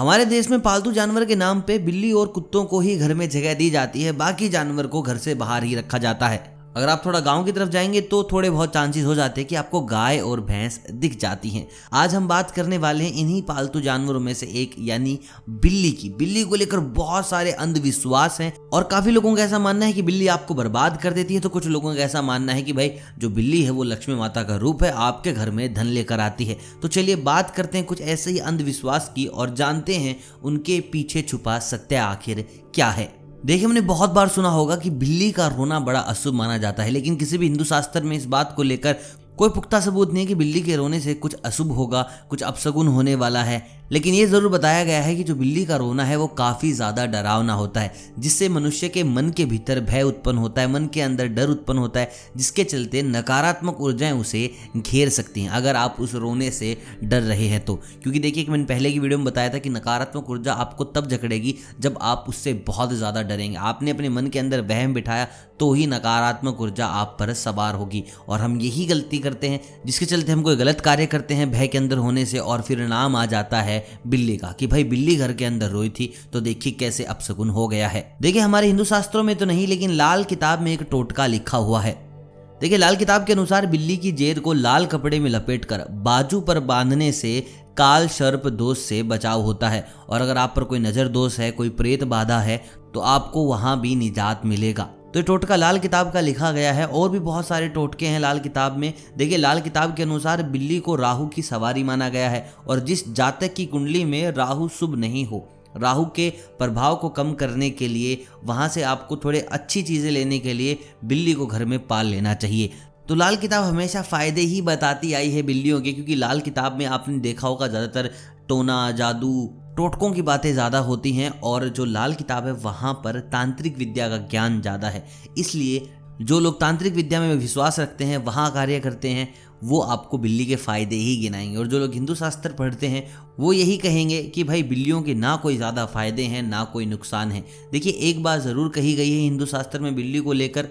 हमारे देश में पालतू जानवर के नाम पे बिल्ली और कुत्तों को ही घर में जगह दी जाती है, बाकी जानवर को घर से बाहर ही रखा जाता है। अगर आप थोड़ा गाँव की तरफ़ जाएँगे तो थोड़े बहुत चांसेस हो जाते हैं कि आपको गाय और भैंस दिख जाती हैं। आज हम बात करने वाले हैं इन्हीं पालतू जानवरों में से एक, यानी बिल्ली की। बिल्ली को लेकर बहुत सारे अंधविश्वास हैं और काफ़ी लोगों का ऐसा मानना है कि बिल्ली आपको बर्बाद कर देती है। तो कुछ लोगों का ऐसा मानना है कि भाई, जो बिल्ली है वो लक्ष्मी माता का रूप है, आपके घर में धन लेकर आती है। तो चलिए बात करते हैं कुछ ऐसे ही अंधविश्वास की और जानते हैं उनके पीछे छुपा सत्य आखिर क्या है। देखिए, हमने बहुत बार सुना होगा कि बिल्ली का रोना बड़ा अशुभ माना जाता है, लेकिन किसी भी हिंदू शास्त्र में इस बात को लेकर कोई पुख्ता सबूत नहीं है कि बिल्ली के रोने से कुछ अशुभ होगा, कुछ अपशगुन होने वाला है। लेकिन ये ज़रूर बताया गया है कि जो बिल्ली का रोना है वो काफ़ी ज़्यादा डरावना होता है, जिससे मनुष्य के मन के भीतर भय उत्पन्न होता है, मन के अंदर डर उत्पन्न होता है, जिसके चलते नकारात्मक ऊर्जाएँ उसे घेर सकती हैं, अगर आप उस रोने से डर रहे हैं तो। क्योंकि देखिए मैंने पहले की वीडियो में बताया था कि नकारात्मक ऊर्जा आपको तब जकड़ेगी जब आप उससे बहुत ज़्यादा डरेंगे। आपने अपने मन के अंदर वहम बिठाया तो ही नकारात्मक ऊर्जा आप पर सवार होगी। और हम यही गलती करते हैं, जिसके चलते हम कोई गलत कार्य करते हैं भय के अंदर होने से और फिर नाम आ जाता है बिल्ली का, कि भाई बिल्ली घर के अंदर रोई थी तो देखिए कैसे अपसगुन हो गया है। देखिए, हमारे हिंदू शास्त्रों में तो नहीं, लेकिन लाल किताब में एक टोटका लिखा हुआ है। देखिए, लाल किताब के अनुसार बिल्ली की जेद को लाल कपड़े में लपेटकर बाजू पर बांधने से काल सर्प दोष से बचाव होता है, और अगर आप पर कोई नज़र दोष है, कोई प्रेत बाधा है तो आपको वहाँ भी निजात मिलेगा। तो टोटका लाल किताब का लिखा गया है और भी बहुत सारे टोटके हैं लाल किताब में। देखिए, लाल किताब के अनुसार बिल्ली को राहु की सवारी माना गया है और जिस जातक की कुंडली में राहु शुभ नहीं हो, राहु के प्रभाव को कम करने के लिए, वहाँ से आपको थोड़े अच्छी चीज़ें लेने के लिए बिल्ली को घर में पाल लेना चाहिए। तो लाल किताब हमेशा फ़ायदे ही बताती आई है बिल्लियों के, क्योंकि लाल किताब में आपने देखा होगा ज़्यादातर टोना, जादू टोटकों की बातें ज़्यादा होती हैं और जो लाल किताब है वहाँ पर तांत्रिक विद्या का ज्ञान ज़्यादा है। इसलिए जो लोग तांत्रिक विद्या में विश्वास रखते हैं, वहाँ कार्य करते हैं, वो आपको बिल्ली के फ़ायदे ही गिनाएँगे। और जो लोग हिंदू शास्त्र पढ़ते हैं, वो यही कहेंगे कि भाई बिल्लियों के ना कोई ज़्यादा फ़ायदे हैं, ना कोई नुकसान है। देखिए, एक बात ज़रूर कही गई है हिंदू शास्त्र में, बिल्ली को लेकर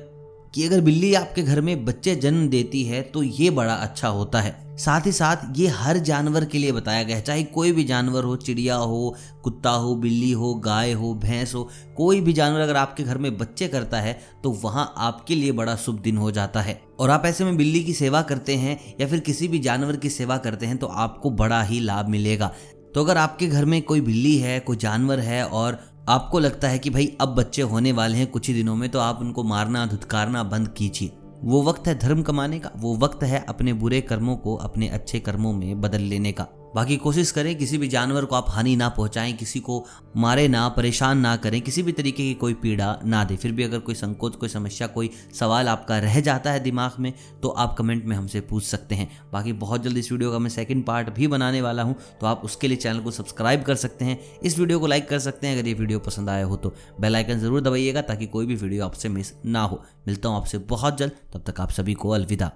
कि अगर बिल्ली आपके घर में बच्चे जन्म देती है तो ये बड़ा अच्छा होता है। साथ ही साथ, ये हर जानवर के लिए बताया गया है। चाहे कोई भी जानवर हो, चिड़िया हो, कुत्ता हो, बिल्ली हो, गाय हो, भैंस हो, कोई भी जानवर अगर आपके घर में बच्चे करता है तो वहाँ आपके लिए बड़ा शुभ दिन हो जाता है। और आप ऐसे में बिल्ली की सेवा करते हैं, या फिर किसी भी जानवर की सेवा करते हैं तो आपको बड़ा ही लाभ मिलेगा। तो अगर आपके घर में कोई बिल्ली है, कोई जानवर है, और आपको लगता है कि भाई अब बच्चे होने वाले हैं कुछ ही दिनों में तो आप उनको मारना, धुतकारना बंद कीजिए। वो वक्त है धर्म कमाने का, वो वक्त है अपने बुरे कर्मों को अपने अच्छे कर्मों में बदल लेने का। बाकी कोशिश करें किसी भी जानवर को आप हानि ना पहुंचाएँ, किसी को मारे ना, परेशान ना करें, किसी भी तरीके की कोई पीड़ा ना दें। फिर भी अगर कोई संकोच, कोई समस्या, कोई सवाल आपका रह जाता है दिमाग में तो आप कमेंट में हमसे पूछ सकते हैं। बाकी बहुत जल्द इस वीडियो का मैं सेकंड पार्ट भी बनाने वाला हूँ तो आप उसके लिए चैनल को सब्सक्राइब कर सकते हैं। इस वीडियो को लाइक कर सकते हैं अगर ये वीडियो पसंद आया हो तो बेलाइकन ज़रूर दबाइएगा ताकि कोई भी वीडियो आपसे मिस ना हो। मिलता हूँ आपसे बहुत जल्द, तब तक आप सभी को अलविदा।